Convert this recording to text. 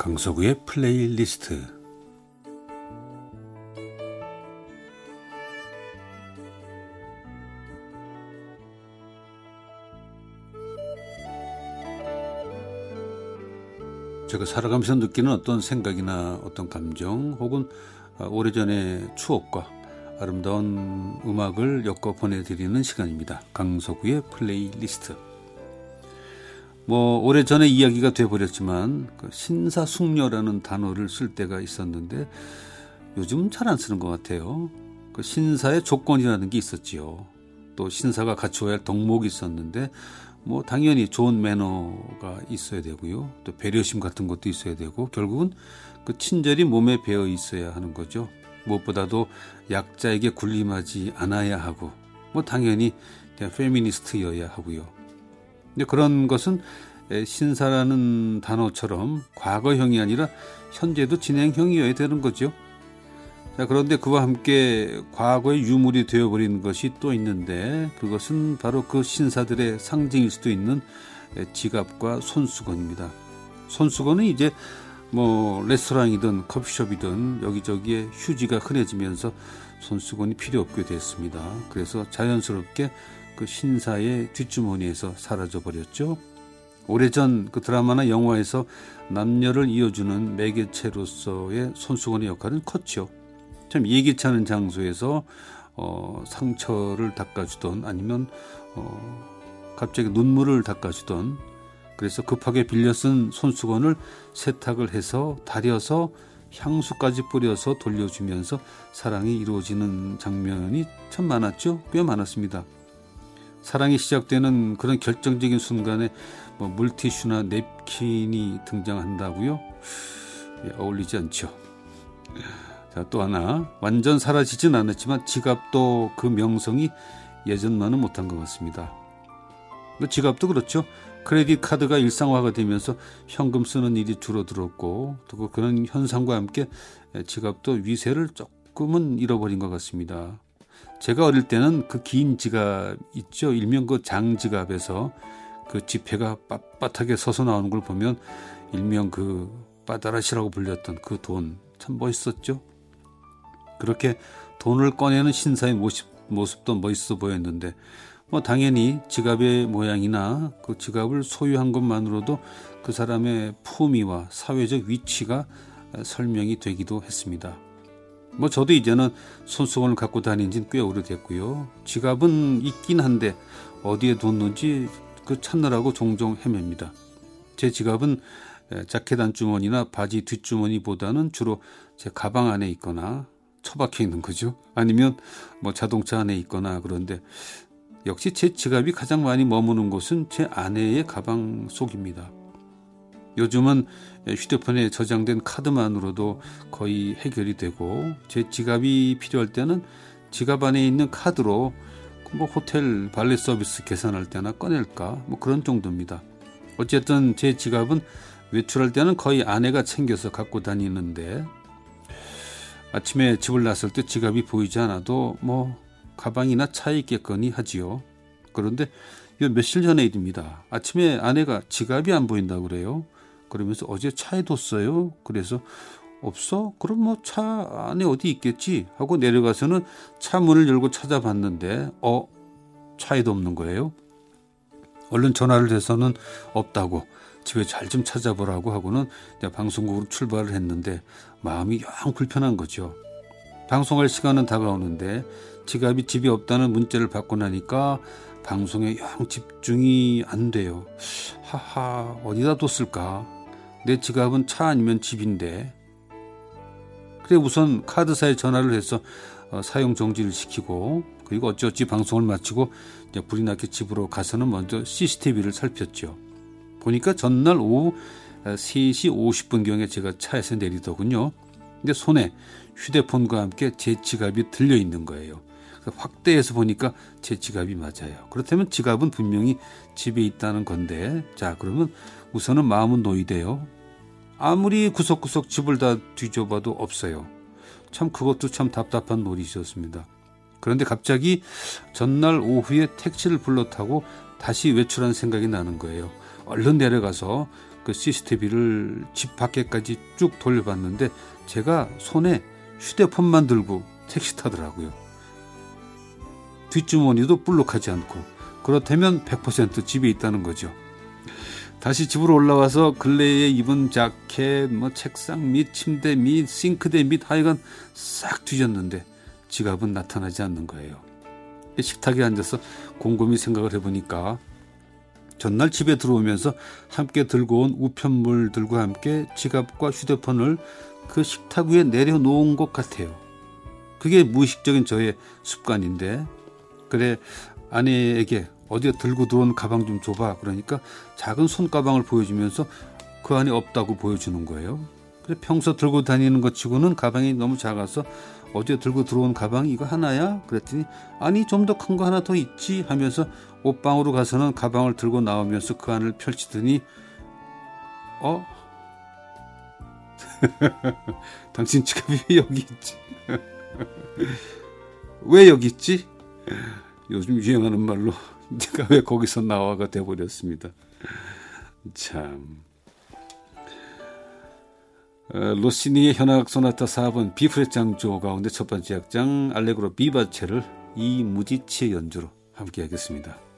강석우의 플레이리스트 제가 살아가면서 느끼는 어떤 생각이나 어떤 감정 혹은 오래전의 추억과 아름다운 음악을 엮어 보내드리는 시간입니다. 강석우의 플레이리스트. 뭐 오래 전에 이야기가 돼 버렸지만 그 신사숙녀라는 단어를 쓸 때가 있었는데 요즘 잘 안 쓰는 것 같아요. 그 신사의 조건이라는 게 있었지요. 또 신사가 갖추어야 할 덕목이 있었는데 뭐 당연히 좋은 매너가 있어야 되고요. 또 배려심 같은 것도 있어야 되고 결국은 그 친절이 몸에 배어 있어야 하는 거죠. 무엇보다도 약자에게 군림하지 않아야 하고 뭐 당연히 페미니스트여야 하고요. 근데 그런 것은 신사라는 단어처럼 과거형이 아니라 현재도 진행형이어야 되는 거죠. 자, 그런데 그와 함께 과거의 유물이 되어버린 것이 또 있는데 그것은 바로 그 신사들의 상징일 수도 있는 지갑과 손수건입니다. 손수건은 이제 뭐 레스토랑이든 커피숍이든 여기저기에 휴지가 흔해지면서 손수건이 필요 없게 됐습니다. 그래서 자연스럽게 그 신사의 뒷주머니에서 사라져 버렸죠. 오래전 그 드라마나 영화에서 남녀를 이어주는 매개체로서의 손수건의 역할은 컸죠. 참 예기치 않은 장소에서 어, 상처를 닦아주던 아니면 어, 갑자기 눈물을 닦아주던 그래서 급하게 빌려 쓴 손수건을 세탁을 해서 다려서 향수까지 뿌려서 돌려주면서 사랑이 이루어지는 장면이 참 많았죠. 꽤 많았습니다. 사랑이 시작되는 그런 결정적인 순간에 뭐 물티슈나 냅킨이 등장한다고요? 예, 어울리지 않죠. 자, 또 하나 완전 사라지진 않았지만 지갑도 그 명성이 예전만은 못한 것 같습니다. 뭐 지갑도 그렇죠. 크레딧 카드가 일상화가 되면서 현금 쓰는 일이 줄어들었고 또 그런 현상과 함께 지갑도 위세를 조금은 잃어버린 것 같습니다. 제가 어릴 때는 그 긴 지갑 있죠. 일명 그 장지갑에서 그 지폐가 빳빳하게 서서 나오는 걸 보면 일명 그 빠다라시라고 불렸던 그 돈 참 멋있었죠. 그렇게 돈을 꺼내는 신사의 모습, 모습도 멋있어 보였는데 뭐 당연히 지갑의 모양이나 그 지갑을 소유한 것만으로도 그 사람의 품위와 사회적 위치가 설명이 되기도 했습니다. 뭐 저도 이제는 손수건을 갖고 다닌 지는 꽤 오래됐고요. 지갑은 있긴 한데 어디에 뒀는지 그 찾느라고 종종 헤맵니다. 제 지갑은 자켓 안주머니나 바지 뒷주머니보다는 주로 제 가방 안에 있거나 처박혀 있는 거죠. 아니면 뭐 자동차 안에 있거나 그런데 역시 제 지갑이 가장 많이 머무는 곳은 제 아내의 가방 속입니다. 요즘은 휴대폰에 저장된 카드만으로도 거의 해결이 되고 제 지갑이 필요할 때는 지갑 안에 있는 카드로 뭐 호텔 발레 서비스 계산할 때나 꺼낼까 뭐 그런 정도입니다. 어쨌든 제 지갑은 외출할 때는 거의 아내가 챙겨서 갖고 다니는데 아침에 집을 나설 때 지갑이 보이지 않아도 뭐 가방이나 차에 있겠거니 하지요. 그런데 며칠 전의 일입니다. 아침에 아내가 지갑이 안 보인다고 그래요. 그러면서 어제 차에 뒀어요. 그래서 없어? 그럼 뭐 차 안에 어디 있겠지? 하고 내려가서는 차 문을 열고 찾아봤는데 어 차에도 없는 거예요. 얼른 전화를 해서는 없다고 집에 잘 좀 찾아보라고 하고는 방송국으로 출발을 했는데 마음이 영 불편한 거죠. 방송할 시간은 다가오는데 지갑이 집에 없다는 문자를 받고 나니까 방송에 영 집중이 안 돼요. 하하, 어디다 뒀을까? 내 지갑은 차 아니면 집인데. 그래 우선 카드사에 전화를 해서 어, 사용 정지를 시키고 그리고 어찌어찌 방송을 마치고 불이 나게 집으로 가서는 먼저 CCTV를 살폈죠. 보니까 전날 오후 3시 어, 50분경에 제가 차에서 내리더군요. 근데 손에 휴대폰과 함께 제 지갑이 들려 있는 거예요. 확대해서 보니까 제 지갑이 맞아요. 그렇다면 지갑은 분명히 집에 있다는 건데, 자, 그러면 우선은 마음은 놓이대요. 아무리 구석구석 집을 다 뒤져봐도 없어요. 참 그것도 참 답답한 놀이셨습니다. 그런데 갑자기 전날 오후에 택시를 불러 타고 다시 외출한 생각이 나는 거예요. 얼른 내려가서 그 CCTV를 집 밖에까지 쭉 돌려봤는데 제가 손에 휴대폰만 들고 택시 타더라고요. 뒷주머니도 불룩하지 않고 그렇다면 100% 집에 있다는 거죠. 다시 집으로 올라와서 근래에 입은 자켓, 뭐 책상 및 침대 및 싱크대 및 하여간 싹 뒤졌는데 지갑은 나타나지 않는 거예요. 식탁에 앉아서 곰곰이 생각을 해보니까 전날 집에 들어오면서 함께 들고 온 우편물들과 함께 지갑과 휴대폰을 그 식탁 위에 내려놓은 것 같아요. 그게 무의식적인 저의 습관인데 그래 아내에게 어디에 들고 들어온 가방 좀 줘봐 그러니까 작은 손가방을 보여주면서 그 안에 없다고 보여주는 거예요. 그래 평소 들고 다니는 것 치고는 가방이 너무 작아서 어제 들고 들어온 가방이 이거 하나야? 그랬더니 아니 좀 더 큰 거 하나 더 있지 하면서 옷방으로 가서는 가방을 들고 나오면서 그 안을 펼치더니 어? 당신 지갑이 왜 여기 있지? 왜 여기 있지? 요즘 유행하는 말로 네가 왜 거기서 나와가 돼버렸습니다. 참. 어, 로시니의 현악 소나타 4번 비프렛 장조 가운데 첫 번째 악장 알레그로 비바체를 이무지치의 연주로 함께 하겠습니다.